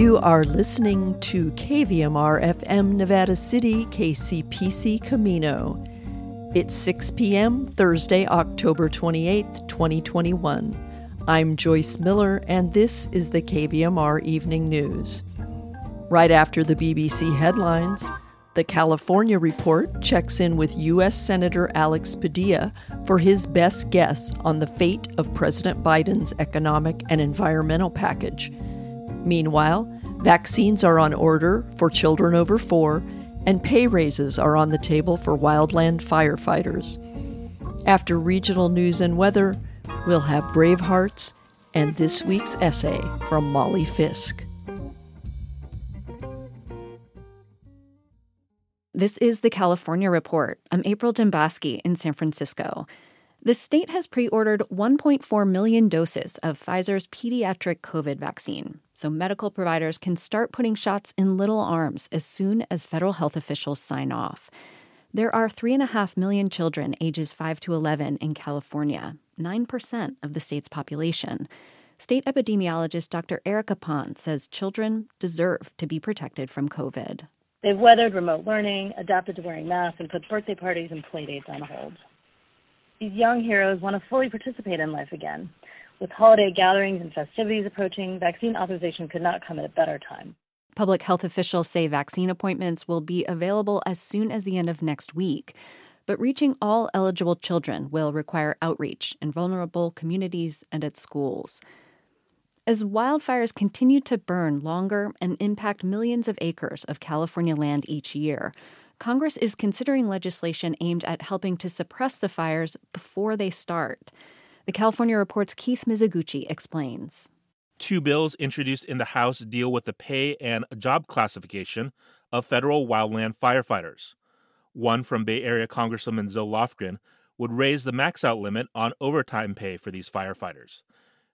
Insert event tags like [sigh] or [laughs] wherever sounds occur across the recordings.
You are listening to KVMR FM Nevada City, KCPC Camino. It's 6 p.m., Thursday, October 28th, 2021. I'm Joyce Miller, and this is the KVMR Evening News. Right after the BBC headlines, the California Report checks in with U.S. Senator Alex Padilla for his best guess on the fate of President Biden's economic and environmental package. Meanwhile, vaccines are on order for children over four, and pay raises are on the table for wildland firefighters. After regional news and weather, we'll have Brave Hearts and this week's essay from Molly Fisk. This is the California Report. I'm April Dembosky in San Francisco. The state has pre ordered 1.4 million doses of Pfizer's pediatric COVID vaccine, so medical providers can start putting shots in little arms as soon as federal health officials sign off. There are 3.5 million children ages 5 to 11 in California, 9% of the state's population. State epidemiologist Dr. Erica Pan says children deserve to be protected from COVID. They've weathered remote learning, adapted to wearing masks, and put birthday parties and playdates on hold. These young heroes want to fully participate in life again. With holiday gatherings and festivities approaching, vaccine authorization could not come at a better time. Public health officials say vaccine appointments will be available as soon as the end of next week. But reaching all eligible children will require outreach in vulnerable communities and at schools. As wildfires continue to burn longer and impact millions of acres of California land each year, Congress is considering legislation aimed at helping to suppress the fires before they start. The California Report's Keith Mizuguchi explains. Two bills introduced in the House deal with the pay and job classification of federal wildland firefighters. One from Bay Area Congresswoman Zoe Lofgren would raise the max out limit on overtime pay for these firefighters.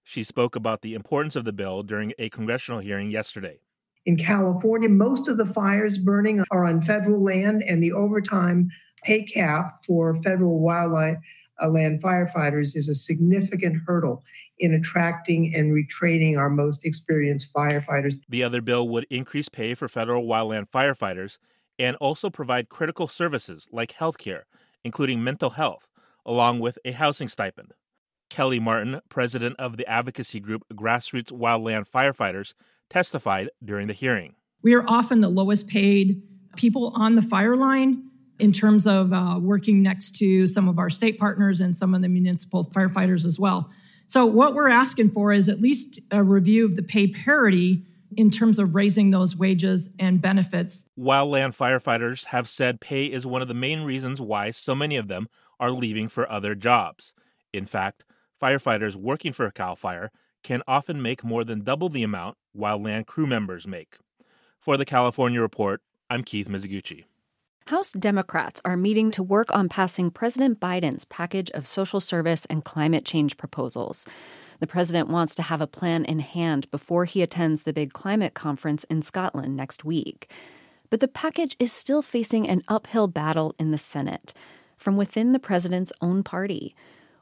She spoke about the importance of the bill during a congressional hearing yesterday. In California, most of the fires burning are on federal land, and the overtime pay cap for federal wildlife uh, land firefighters is a significant hurdle in attracting and retraining our most experienced firefighters. The other bill would increase pay for federal wildland firefighters and also provide critical services like health care, including mental health, along with a housing stipend. Kelly Martin, president of the advocacy group Grassroots Wildland Firefighters, testified during the hearing. We are often the lowest paid people on the fire line in terms of uh, working next to some of our state partners and some of the municipal firefighters as well. So, what we're asking for is at least a review of the pay parity in terms of raising those wages and benefits. Wildland firefighters have said pay is one of the main reasons why so many of them are leaving for other jobs. In fact, firefighters working for a CAL FIRE can often make more than double the amount wildland crew members make. For the California Report, I'm Keith Mizuguchi. House Democrats are meeting to work on passing President Biden's package of social service and climate change proposals. The president wants to have a plan in hand before he attends the big climate conference in Scotland next week. But the package is still facing an uphill battle in the Senate from within the president's own party.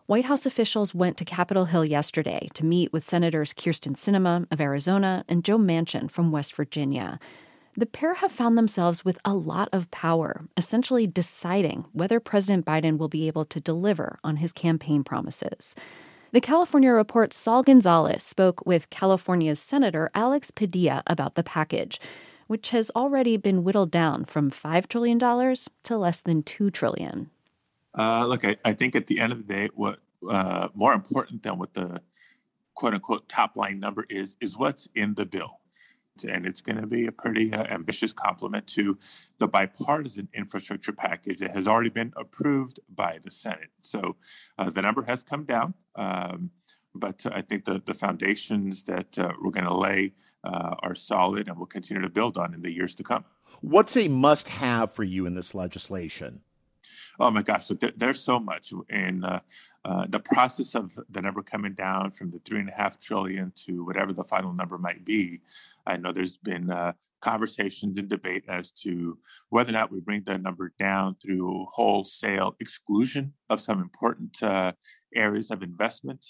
White House officials went to Capitol Hill yesterday to meet with Senators Kyrsten Sinema of Arizona and Joe Manchin from West Virginia. The pair have found themselves with a lot of power, essentially deciding whether President Biden will be able to deliver on his campaign promises. The California Report's Saul Gonzalez spoke with California's Senator Alex Padilla about the package, which has already been whittled down from $5 trillion to less than 2 trillion. Uh, look, I, I, think at the end of the day, what uh, more important than what the quote unquote top line number is, is what's in the bill. And it's going to be a pretty uh, ambitious complement to the bipartisan infrastructure package that has already been approved by the Senate. So uh, the number has come down, um, but I think the, the foundations that uh, we're going to lay uh, are solid and we'll continue to build on in the years to come. What's a must have for you in this legislation? Oh my gosh! So there, there's so much in uh, uh, the process of the number coming down from the three and a half trillion to whatever the final number might be. I know there's been uh, conversations and debate as to whether or not we bring the number down through wholesale exclusion of some important uh, areas of investment.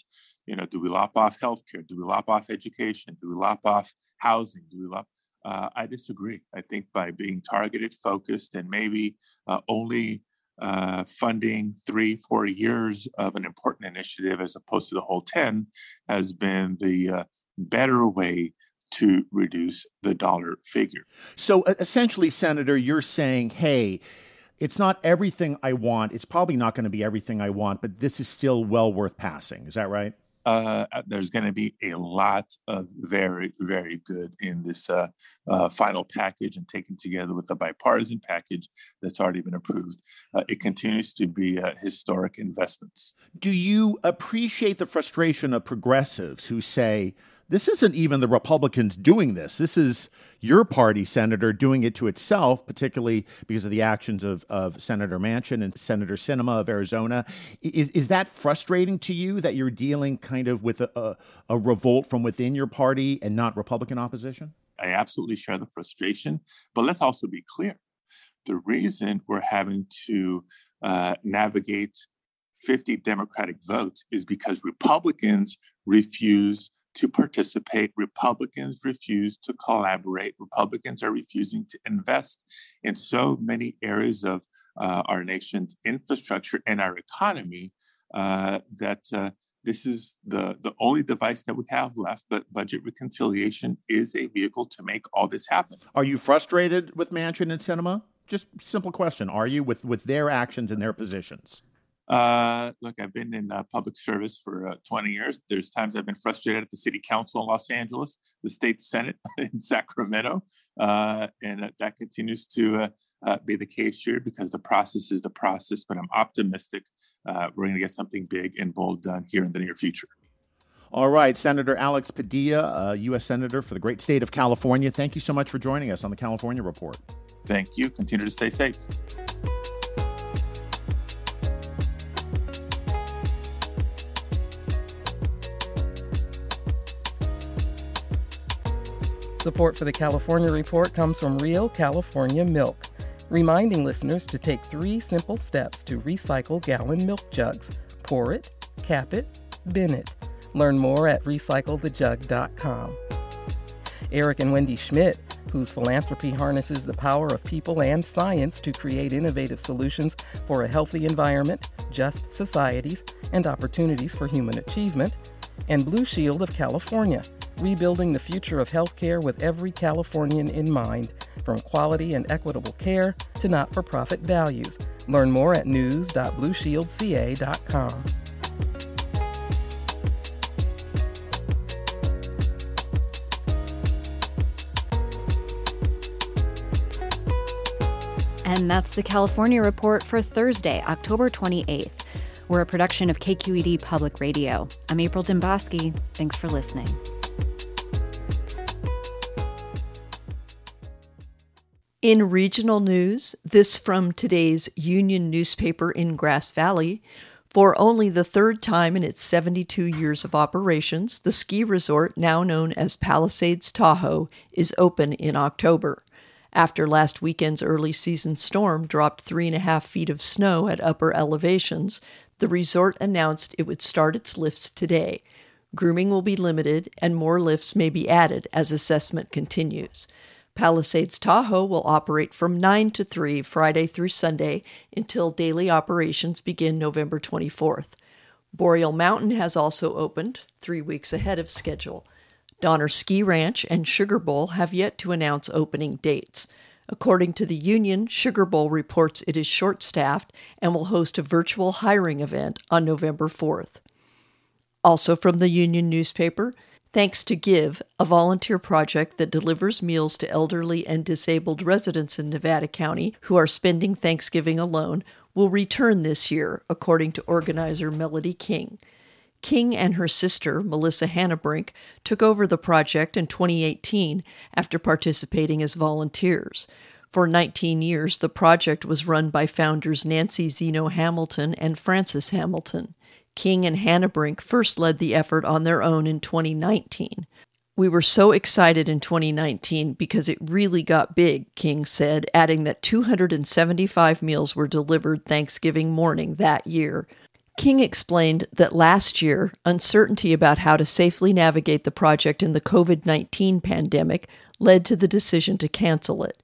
You know, do we lop off healthcare? Do we lop off education? Do we lop off housing? Do we lop? Uh, I disagree. I think by being targeted, focused, and maybe uh, only uh, funding three, four years of an important initiative as opposed to the whole 10 has been the uh, better way to reduce the dollar figure. So essentially, Senator, you're saying, hey, it's not everything I want. It's probably not going to be everything I want, but this is still well worth passing. Is that right? Uh, uh there's going to be a lot of very, very good in this uh, uh, final package and taken together with the bipartisan package that's already been approved. Uh, it continues to be uh, historic investments. Do you appreciate the frustration of progressives who say, this isn't even the Republicans doing this. This is your party, Senator, doing it to itself, particularly because of the actions of, of Senator Manchin and Senator Sinema of Arizona. Is, is that frustrating to you that you're dealing kind of with a, a, a revolt from within your party and not Republican opposition? I absolutely share the frustration, but let's also be clear. The reason we're having to uh, navigate 50 Democratic votes is because Republicans refuse to participate. Republicans refuse to collaborate. Republicans are refusing to invest in so many areas of uh, our nation's infrastructure and our economy uh, that uh, this is the, the only device that we have left. But budget reconciliation is a vehicle to make all this happen. Are you frustrated with Manchin and Sinema? Just simple question. Are you with, with their actions and their positions? Uh, look, I've been in uh, public service for uh, 20 years. There's times I've been frustrated at the city council in Los Angeles, the state senate [laughs] in Sacramento, uh, and that continues to uh, be the case here because the process is the process. But I'm optimistic we're going to get something big and bold done here in the near future. All right, Senator Alex Padilla, U.S. Senator for the great state of California. Thank you so much for joining us on the California Report. Thank you. Continue to stay safe. Support for the California Report comes from Real California Milk, reminding listeners to take three simple steps to recycle gallon milk jugs pour it, cap it, bin it. Learn more at recyclethejug.com. Eric and Wendy Schmidt, whose philanthropy harnesses the power of people and science to create innovative solutions for a healthy environment, just societies, and opportunities for human achievement, and Blue Shield of California rebuilding the future of healthcare with every Californian in mind, from quality and equitable care to not for profit values. Learn more at news.blueshieldca.com. And that's the California Report for Thursday, October 28th. We're a production of KQED Public Radio. I'm April Dembosky. Thanks for listening. In regional news, this from today's Union newspaper in Grass Valley. For only the third time in its 72 years of operations, the ski resort, now known as Palisades Tahoe, is open in October. After last weekend's early season storm dropped three and a half feet of snow at upper elevations, the resort announced it would start its lifts today. Grooming will be limited, and more lifts may be added as assessment continues. Palisades Tahoe will operate from 9 to 3 Friday through Sunday until daily operations begin November 24th. Boreal Mountain has also opened, three weeks ahead of schedule. Donner Ski Ranch and Sugar Bowl have yet to announce opening dates. According to the union, Sugar Bowl reports it is short staffed and will host a virtual hiring event on November 4th. Also from the union newspaper, Thanks to Give, a volunteer project that delivers meals to elderly and disabled residents in Nevada County who are spending Thanksgiving alone, will return this year, according to organizer Melody King. King and her sister, Melissa Hannabrink, took over the project in 2018 after participating as volunteers. For 19 years, the project was run by founders Nancy Zeno Hamilton and Frances Hamilton. King and Hannah Brink first led the effort on their own in 2019. We were so excited in 2019 because it really got big, King said, adding that 275 meals were delivered Thanksgiving morning that year. King explained that last year, uncertainty about how to safely navigate the project in the COVID 19 pandemic led to the decision to cancel it.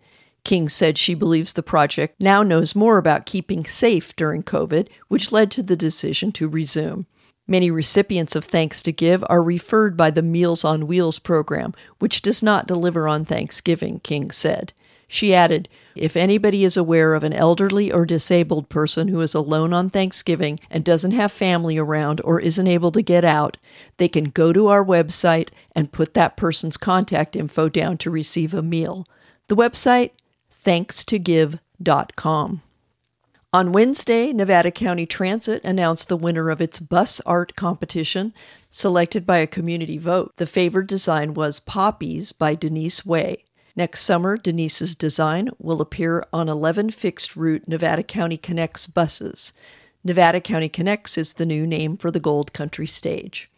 King said she believes the project now knows more about keeping safe during COVID, which led to the decision to resume. Many recipients of Thanks to Give are referred by the Meals on Wheels program, which does not deliver on Thanksgiving, King said. She added, If anybody is aware of an elderly or disabled person who is alone on Thanksgiving and doesn't have family around or isn't able to get out, they can go to our website and put that person's contact info down to receive a meal. The website, thankstogive.com. On Wednesday, Nevada County Transit announced the winner of its bus art competition, selected by a community vote. The favored design was Poppies by Denise Way. Next summer, Denise's design will appear on 11 fixed route Nevada County Connects buses. Nevada County Connects is the new name for the Gold Country stage.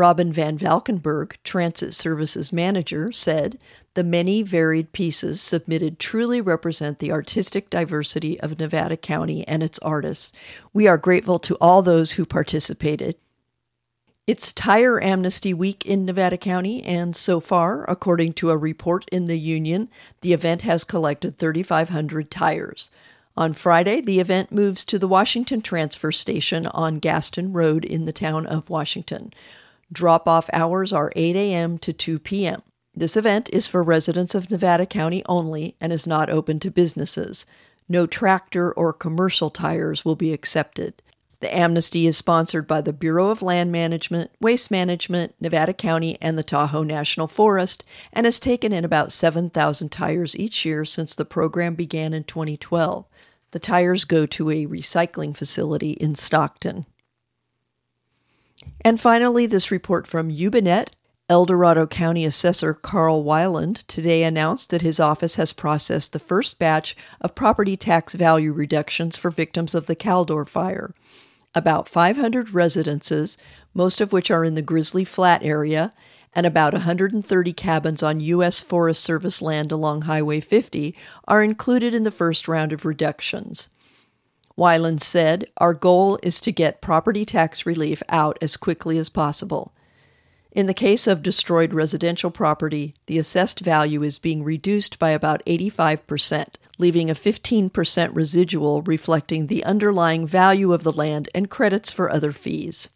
Robin Van Valkenburg, Transit Services Manager, said the many varied pieces submitted truly represent the artistic diversity of Nevada County and its artists. We are grateful to all those who participated. It's Tire Amnesty Week in Nevada County, and so far, according to a report in the Union, the event has collected 3,500 tires. On Friday, the event moves to the Washington Transfer Station on Gaston Road in the town of Washington. Drop off hours are 8 a.m. to 2 p.m. This event is for residents of Nevada County only and is not open to businesses. No tractor or commercial tires will be accepted. The amnesty is sponsored by the Bureau of Land Management, Waste Management, Nevada County, and the Tahoe National Forest, and has taken in about 7,000 tires each year since the program began in 2012. The tires go to a recycling facility in Stockton. And finally, this report from Yubanet. El Dorado County Assessor Karl Weiland today announced that his office has processed the first batch of property tax value reductions for victims of the Caldor fire about 500 residences, most of which are in the Grizzly Flat area, and about 130 cabins on U.S. Forest Service land along Highway 50 are included in the first round of reductions. Weiland said, Our goal is to get property tax relief out as quickly as possible. In the case of destroyed residential property, the assessed value is being reduced by about 85%, leaving a 15% residual reflecting the underlying value of the land and credits for other fees.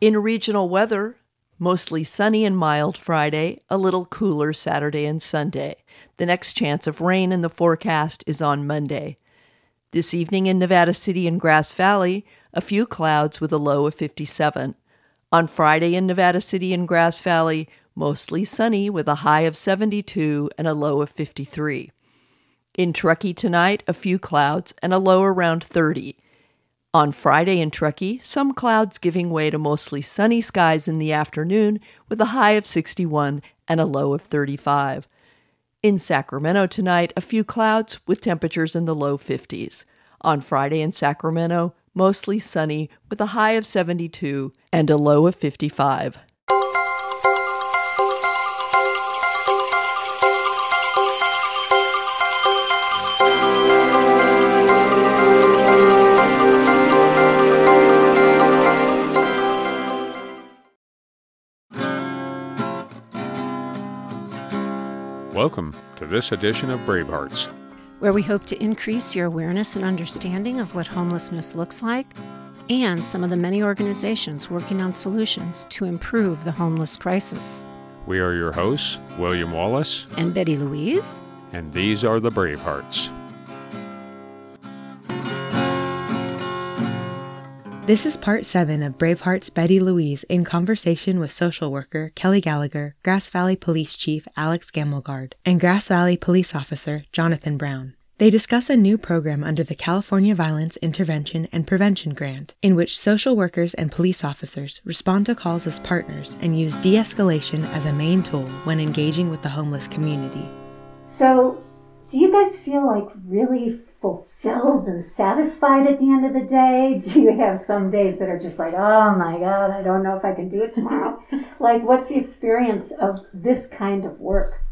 In regional weather, mostly sunny and mild Friday, a little cooler Saturday and Sunday. The next chance of rain in the forecast is on Monday. This evening in Nevada City and Grass Valley, a few clouds with a low of 57. On Friday in Nevada City and Grass Valley, mostly sunny with a high of 72 and a low of 53. In Truckee tonight, a few clouds and a low around 30. On Friday in Truckee, some clouds giving way to mostly sunny skies in the afternoon with a high of 61 and a low of 35. In Sacramento tonight, a few clouds with temperatures in the low 50s. On Friday in Sacramento, mostly sunny with a high of 72 and a low of 55. Welcome to this edition of Bravehearts, where we hope to increase your awareness and understanding of what homelessness looks like and some of the many organizations working on solutions to improve the homeless crisis. We are your hosts, William Wallace and Betty Louise, and these are the Bravehearts. This is part seven of Braveheart's Betty Louise in conversation with social worker Kelly Gallagher, Grass Valley Police Chief Alex Gammelgard, and Grass Valley Police Officer Jonathan Brown. They discuss a new program under the California Violence Intervention and Prevention Grant, in which social workers and police officers respond to calls as partners and use de escalation as a main tool when engaging with the homeless community. So, do you guys feel like really fulfilled and satisfied at the end of the day? [laughs] Do you have some days that are just like, oh my God, I don't know if I can do it tomorrow? [laughs] like, what's the experience of this kind of work?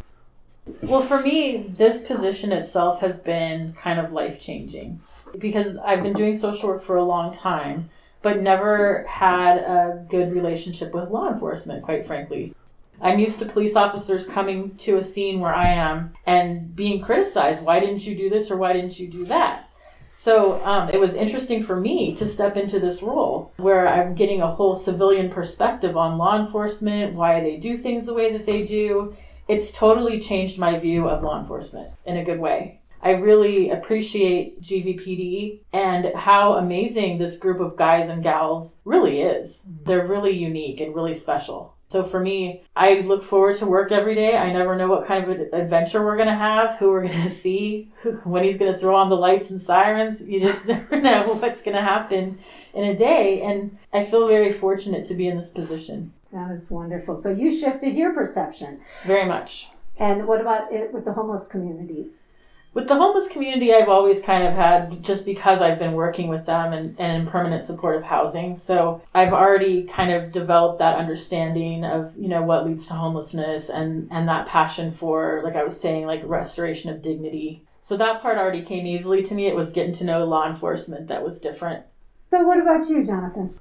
Well, for me, this position itself has been kind of life changing because I've been doing social work for a long time, but never had a good relationship with law enforcement, quite frankly. I'm used to police officers coming to a scene where I am and being criticized. Why didn't you do this or why didn't you do that? So um, it was interesting for me to step into this role where I'm getting a whole civilian perspective on law enforcement, why they do things the way that they do. It's totally changed my view of law enforcement in a good way. I really appreciate GVPD and how amazing this group of guys and gals really is. They're really unique and really special. So for me, I look forward to work every day. I never know what kind of adventure we're going to have, who we're going [laughs] to see, when he's going to throw on the lights and sirens. You just [laughs] never know what's going to happen in a day. And I feel very fortunate to be in this position. That is wonderful. So you shifted your perception. Very much. And what about it with the homeless community? With the homeless community, I've always kind of had, just because I've been working with them and, and in permanent supportive housing. So I've already kind of developed that understanding of, you know, what leads to homelessness and, and that passion for, like I was saying, like restoration of dignity. So that part already came easily to me. It was getting to know law enforcement that was different. So what about you, Jonathan?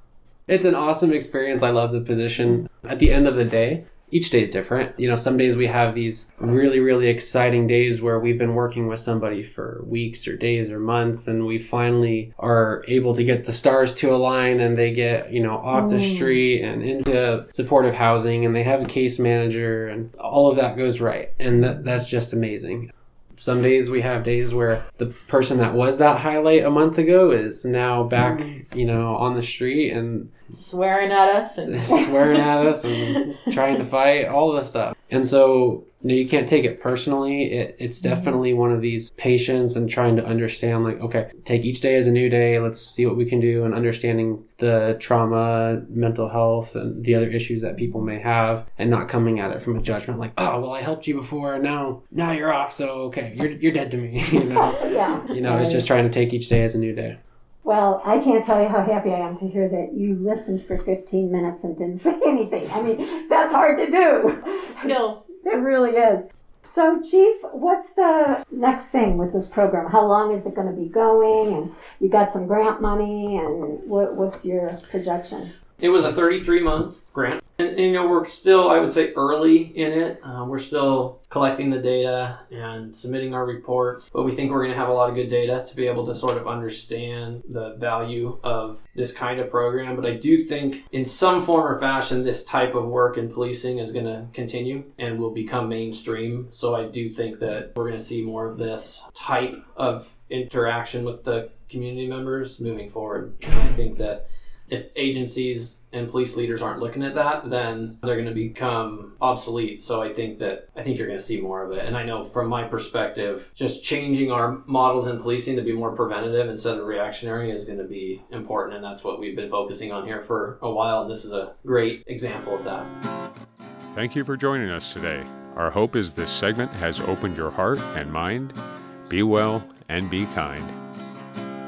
It's an awesome experience. I love the position. At the end of the day, each day is different. You know, some days we have these really, really exciting days where we've been working with somebody for weeks or days or months, and we finally are able to get the stars to align and they get, you know, off the Mm. street and into supportive housing and they have a case manager and all of that goes right. And that, that's just amazing. Some days we have days where the person that was that highlight a month ago is now back, mm-hmm. you know, on the street and Swearing at us and [laughs] swearing at us and [laughs] trying to fight, all of this stuff. And so, you know, you can't take it personally. It, it's mm-hmm. definitely one of these patience and trying to understand, like, okay, take each day as a new day. Let's see what we can do and understanding the trauma, mental health, and the other issues that people may have, and not coming at it from a judgment, like, oh, well, I helped you before, now, now you're off, so okay, you're you're dead to me. [laughs] you know, yeah. you know, it's just trying to take each day as a new day. Well, I can't tell you how happy I am to hear that you listened for 15 minutes and didn't [laughs] say anything. I mean, that's hard to do. [laughs] Skill. It really is. So, Chief, what's the next thing with this program? How long is it going to be going? And you got some grant money, and what, what's your projection? It was a 33 month grant. And, and, you know, we're still, I would say, early in it. Uh, we're still collecting the data and submitting our reports, but we think we're going to have a lot of good data to be able to sort of understand the value of this kind of program. But I do think, in some form or fashion, this type of work in policing is going to continue and will become mainstream. So I do think that we're going to see more of this type of interaction with the community members moving forward. And I think that if agencies and police leaders aren't looking at that, then they're going to become obsolete. So I think that I think you're going to see more of it. And I know from my perspective, just changing our models in policing to be more preventative instead of reactionary is going to be important, and that's what we've been focusing on here for a while. And this is a great example of that. Thank you for joining us today. Our hope is this segment has opened your heart and mind. Be well and be kind.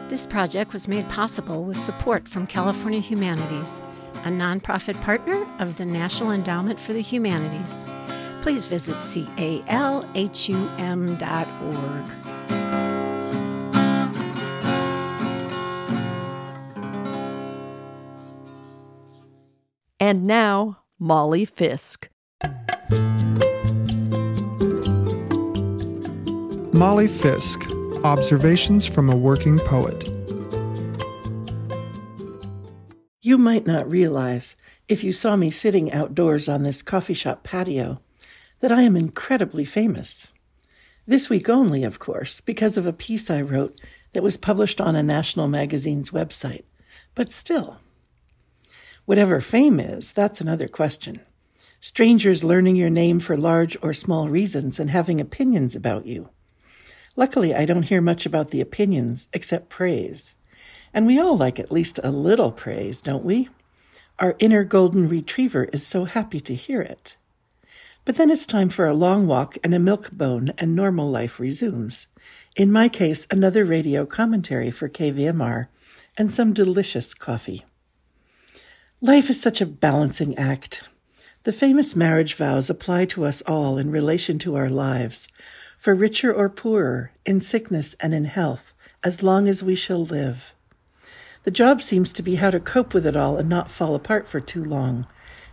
This project was made possible with support from California Humanities, a nonprofit partner of the National Endowment for the Humanities. Please visit calhum.org. And now, Molly Fisk. Molly Fisk Observations from a Working Poet. You might not realize, if you saw me sitting outdoors on this coffee shop patio, that I am incredibly famous. This week only, of course, because of a piece I wrote that was published on a national magazine's website. But still. Whatever fame is, that's another question. Strangers learning your name for large or small reasons and having opinions about you. Luckily, I don't hear much about the opinions except praise. And we all like at least a little praise, don't we? Our inner golden retriever is so happy to hear it. But then it's time for a long walk and a milk bone, and normal life resumes. In my case, another radio commentary for KVMR and some delicious coffee. Life is such a balancing act. The famous marriage vows apply to us all in relation to our lives, for richer or poorer, in sickness and in health, as long as we shall live. The job seems to be how to cope with it all and not fall apart for too long,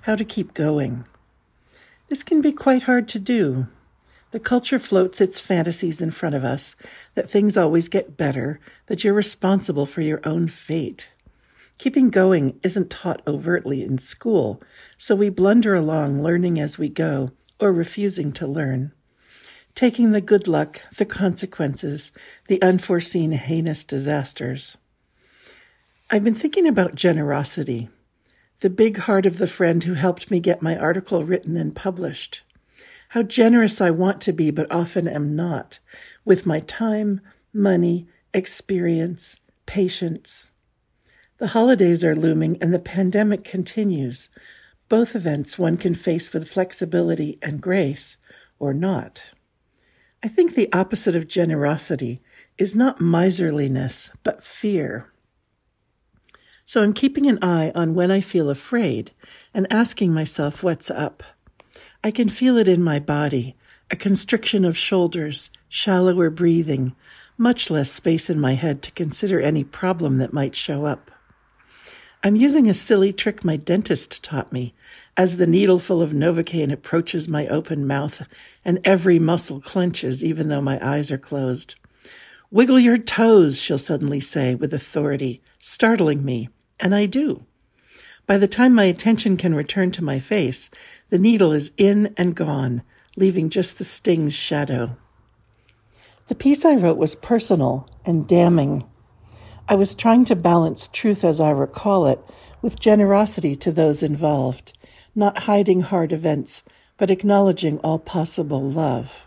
how to keep going. This can be quite hard to do. The culture floats its fantasies in front of us that things always get better, that you're responsible for your own fate. Keeping going isn't taught overtly in school, so we blunder along learning as we go or refusing to learn. Taking the good luck, the consequences, the unforeseen heinous disasters. I've been thinking about generosity, the big heart of the friend who helped me get my article written and published. How generous I want to be, but often am not, with my time, money, experience, patience. The holidays are looming and the pandemic continues. Both events one can face with flexibility and grace, or not. I think the opposite of generosity is not miserliness, but fear. So I'm keeping an eye on when I feel afraid and asking myself what's up. I can feel it in my body a constriction of shoulders, shallower breathing, much less space in my head to consider any problem that might show up. I'm using a silly trick my dentist taught me as the needle full of Novocaine approaches my open mouth and every muscle clenches even though my eyes are closed. Wiggle your toes, she'll suddenly say with authority, startling me, and I do. By the time my attention can return to my face, the needle is in and gone, leaving just the sting's shadow. The piece I wrote was personal and damning. I was trying to balance truth as I recall it with generosity to those involved, not hiding hard events, but acknowledging all possible love.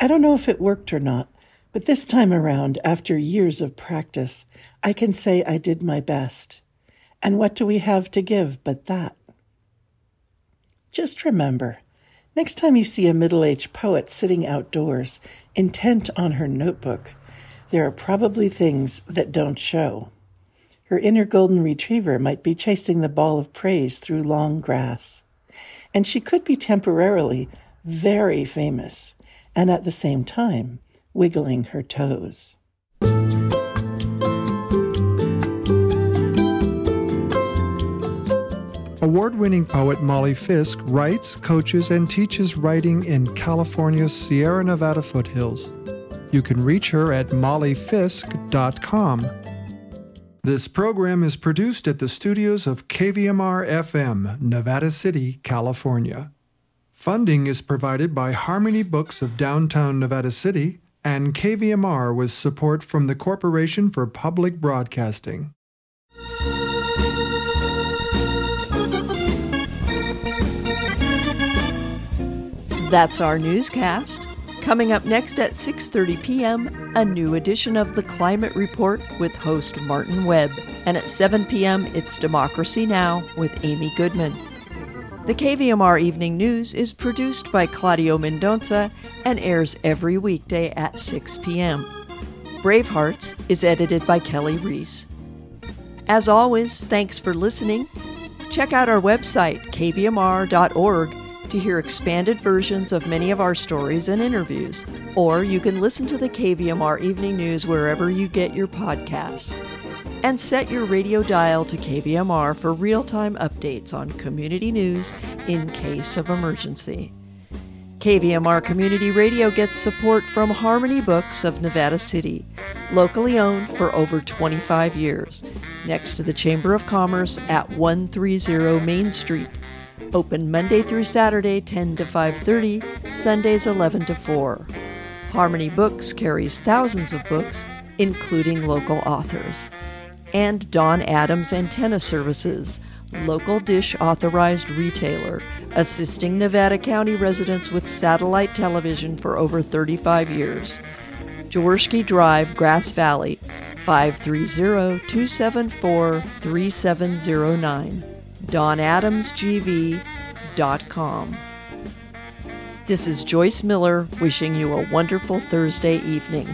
I don't know if it worked or not, but this time around, after years of practice, I can say I did my best. And what do we have to give but that? Just remember, next time you see a middle aged poet sitting outdoors, intent on her notebook, there are probably things that don't show. Her inner golden retriever might be chasing the ball of praise through long grass. And she could be temporarily very famous, and at the same time, wiggling her toes. Award winning poet Molly Fisk writes, coaches, and teaches writing in California's Sierra Nevada foothills. You can reach her at mollyfisk.com. This program is produced at the studios of KVMR FM, Nevada City, California. Funding is provided by Harmony Books of Downtown Nevada City and KVMR with support from the Corporation for Public Broadcasting. That's our newscast. Coming up next at 6:30 p.m., a new edition of the Climate Report with host Martin Webb, and at 7 p.m., it's Democracy Now with Amy Goodman. The KVMR Evening News is produced by Claudio Mendonça and airs every weekday at 6 p.m. Bravehearts is edited by Kelly Reese. As always, thanks for listening. Check out our website, kvmr.org to hear expanded versions of many of our stories and interviews, or you can listen to the KVMR Evening News wherever you get your podcasts. And set your radio dial to KVMR for real time updates on community news in case of emergency. KVMR Community Radio gets support from Harmony Books of Nevada City, locally owned for over 25 years, next to the Chamber of Commerce at 130 Main Street Open Monday through Saturday 10 to 5:30, Sundays 11 to 4. Harmony Books carries thousands of books, including local authors. And Don Adams Antenna Services, local dish authorized retailer, assisting Nevada County residents with satellite television for over 35 years. Jaworski Drive, Grass Valley, 530 274 3709 donadamsgv.com. This is Joyce Miller wishing you a wonderful Thursday evening.